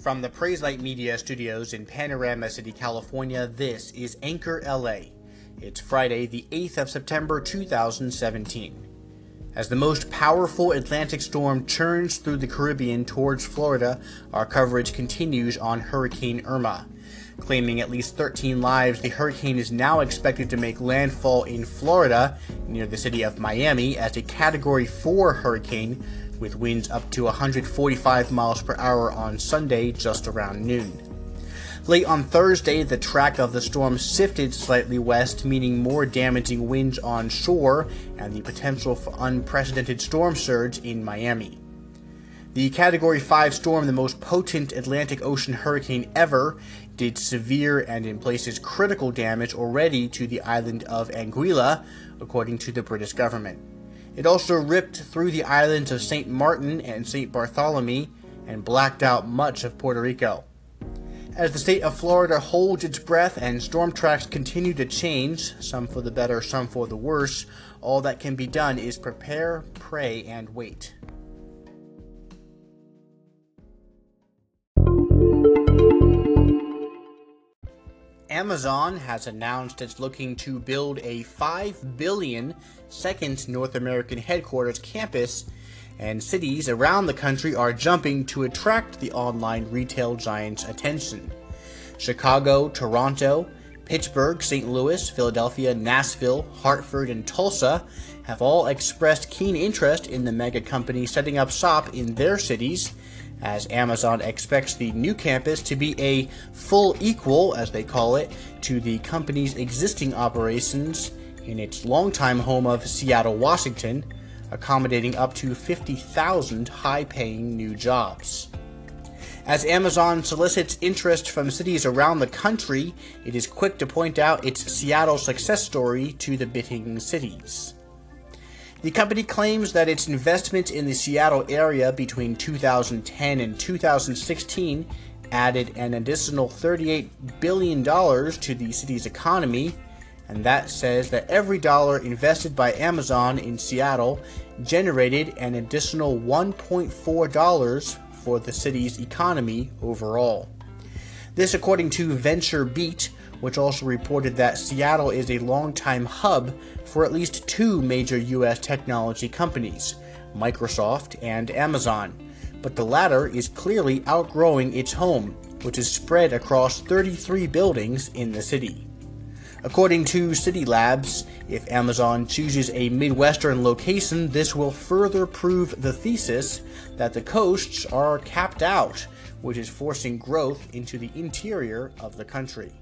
From the Praiselight Media Studios in Panorama City, California, this is Anchor LA. It's Friday, the 8th of September 2017. As the most powerful Atlantic storm churns through the Caribbean towards Florida, our coverage continues on Hurricane Irma. Claiming at least 13 lives, the hurricane is now expected to make landfall in Florida, near the city of Miami, as a Category 4 hurricane with winds up to 145 miles per hour on Sunday just around noon. Late on Thursday, the track of the storm shifted slightly west, meaning more damaging winds on shore and the potential for unprecedented storm surge in Miami. The Category 5 storm, the most potent Atlantic Ocean hurricane ever, did severe and in places critical damage already to the island of Anguilla, according to the British government. It also ripped through the islands of St. Martin and St. Bartholomew and blacked out much of Puerto Rico. As the state of Florida holds its breath and storm tracks continue to change, some for the better, some for the worse, all that can be done is prepare, pray, and wait. Amazon has announced it's looking to build a 5 billion second North American headquarters campus, and cities around the country are jumping to attract the online retail giant's attention. Chicago, Toronto, Pittsburgh, St. Louis, Philadelphia, Nashville, Hartford, and Tulsa have all expressed keen interest in the mega company setting up shop in their cities as Amazon expects the new campus to be a full equal, as they call it, to the company's existing operations in its longtime home of Seattle, Washington, accommodating up to 50,000 high paying new jobs. As Amazon solicits interest from cities around the country, it is quick to point out its Seattle success story to the bidding cities. The company claims that its investment in the Seattle area between 2010 and 2016 added an additional $38 billion to the city's economy, and that says that every dollar invested by Amazon in Seattle generated an additional $1.4 for the city's economy overall. This, according to VentureBeat, which also reported that Seattle is a longtime hub for at least two major U.S. technology companies, Microsoft and Amazon, but the latter is clearly outgrowing its home, which is spread across 33 buildings in the city. According to City Labs, if Amazon chooses a Midwestern location, this will further prove the thesis that the coasts are capped out, which is forcing growth into the interior of the country.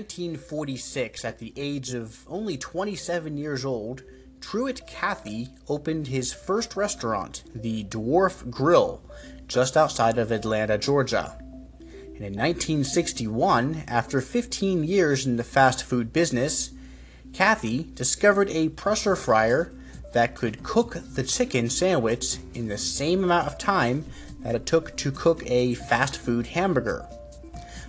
1946, at the age of only 27 years old, Truett Cathy opened his first restaurant, the Dwarf Grill, just outside of Atlanta, Georgia. And in 1961, after 15 years in the fast food business, Cathy discovered a pressure fryer that could cook the chicken sandwich in the same amount of time that it took to cook a fast food hamburger.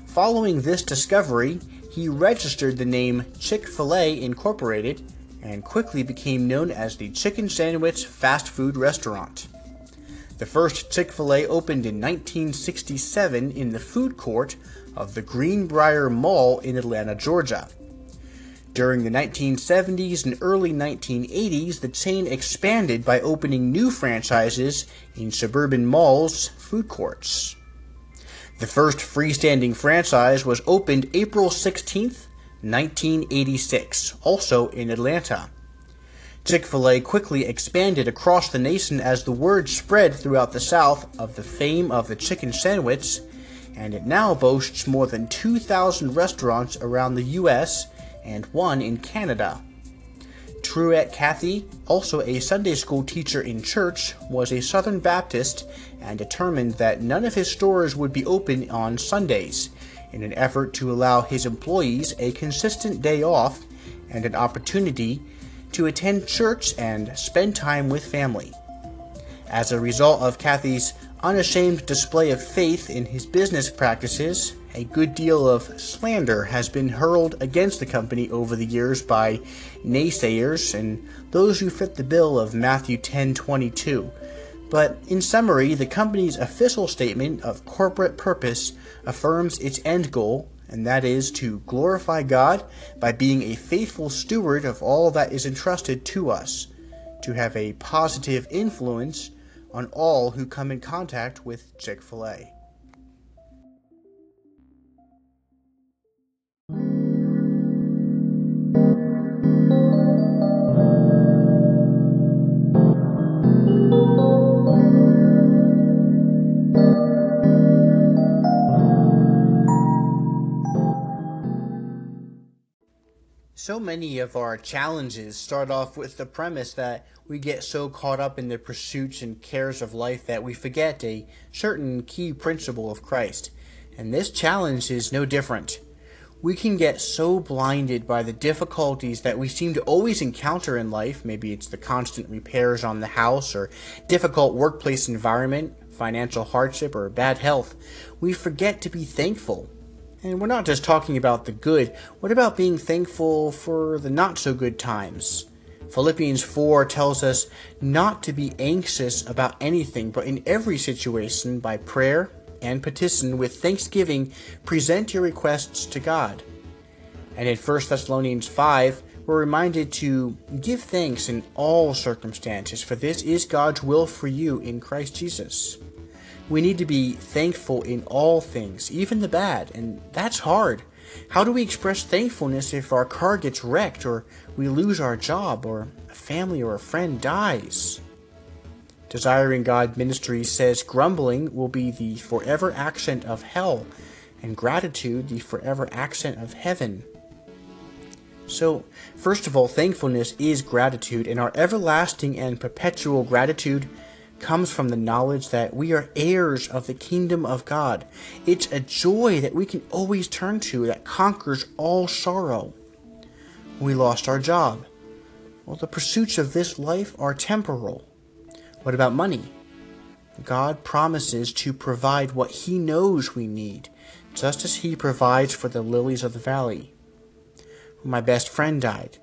Following this discovery, he registered the name Chick fil A Incorporated and quickly became known as the Chicken Sandwich Fast Food Restaurant. The first Chick fil A opened in 1967 in the food court of the Greenbrier Mall in Atlanta, Georgia. During the 1970s and early 1980s, the chain expanded by opening new franchises in suburban malls, food courts. The first freestanding franchise was opened April 16, 1986, also in Atlanta. Chick fil A quickly expanded across the nation as the word spread throughout the South of the fame of the chicken sandwich, and it now boasts more than 2,000 restaurants around the U.S and one in Canada. Truett Cathy, also a Sunday school teacher in church, was a Southern Baptist and determined that none of his stores would be open on Sundays in an effort to allow his employees a consistent day off and an opportunity to attend church and spend time with family. As a result of Cathy's unashamed display of faith in his business practices, a good deal of slander has been hurled against the company over the years by naysayers and those who fit the bill of Matthew 10:22. But in summary, the company's official statement of corporate purpose affirms its end goal, and that is to glorify God by being a faithful steward of all that is entrusted to us, to have a positive influence on all who come in contact with Chick fil A. So many of our challenges start off with the premise that we get so caught up in the pursuits and cares of life that we forget a certain key principle of Christ. And this challenge is no different. We can get so blinded by the difficulties that we seem to always encounter in life. Maybe it's the constant repairs on the house or difficult workplace environment, financial hardship, or bad health. We forget to be thankful and we're not just talking about the good. What about being thankful for the not so good times? Philippians 4 tells us not to be anxious about anything, but in every situation, by prayer and petition, with thanksgiving, present your requests to God. And in 1 Thessalonians 5, we're reminded to give thanks in all circumstances, for this is God's will for you in Christ Jesus. We need to be thankful in all things, even the bad, and that's hard. How do we express thankfulness if our car gets wrecked, or we lose our job, or a family or a friend dies? Desiring God Ministries says grumbling will be the forever accent of hell, and gratitude the forever accent of heaven. So, first of all, thankfulness is gratitude, and our everlasting and perpetual gratitude comes from the knowledge that we are heirs of the kingdom of God. It's a joy that we can always turn to that conquers all sorrow. We lost our job. Well, the pursuits of this life are temporal. What about money? God promises to provide what He knows we need, just as He provides for the lilies of the valley. My best friend died.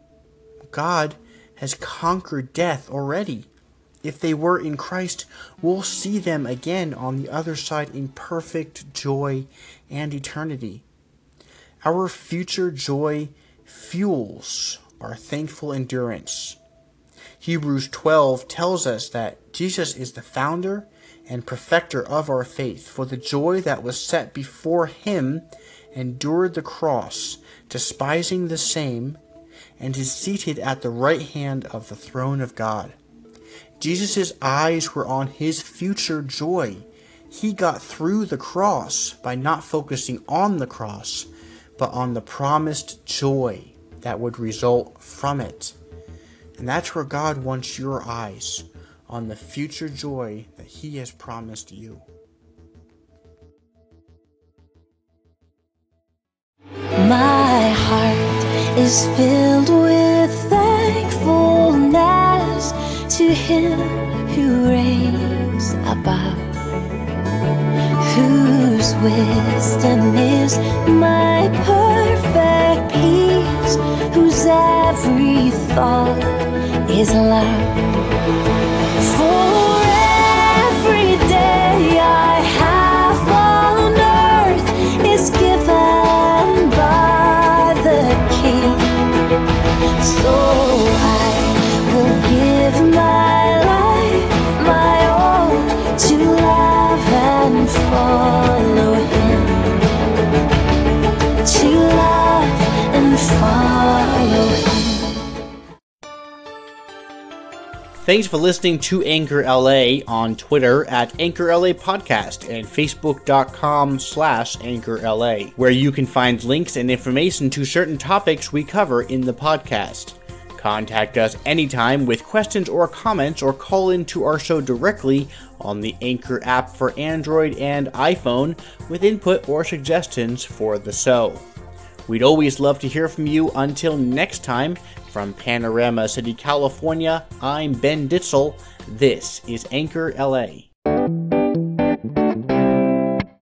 God has conquered death already if they were in Christ, we'll see them again on the other side in perfect joy and eternity. Our future joy fuels our thankful endurance. Hebrews 12 tells us that Jesus is the founder and perfecter of our faith, for the joy that was set before him endured the cross, despising the same, and is seated at the right hand of the throne of God. Jesus' eyes were on his future joy. He got through the cross by not focusing on the cross, but on the promised joy that would result from it. And that's where God wants your eyes on the future joy that He has promised you. My heart is filled with to him who reigns above, whose wisdom is my perfect peace, whose every thought is love. For every day I have on earth is given by the King. So Thanks for listening to Anchor LA on Twitter at Anchor LA Podcast and Facebook.com slash Anchor LA, where you can find links and information to certain topics we cover in the podcast. Contact us anytime with questions or comments or call into our show directly on the Anchor app for Android and iPhone with input or suggestions for the show. We'd always love to hear from you. Until next time, from Panorama City, California, I'm Ben Ditzel. This is Anchor LA.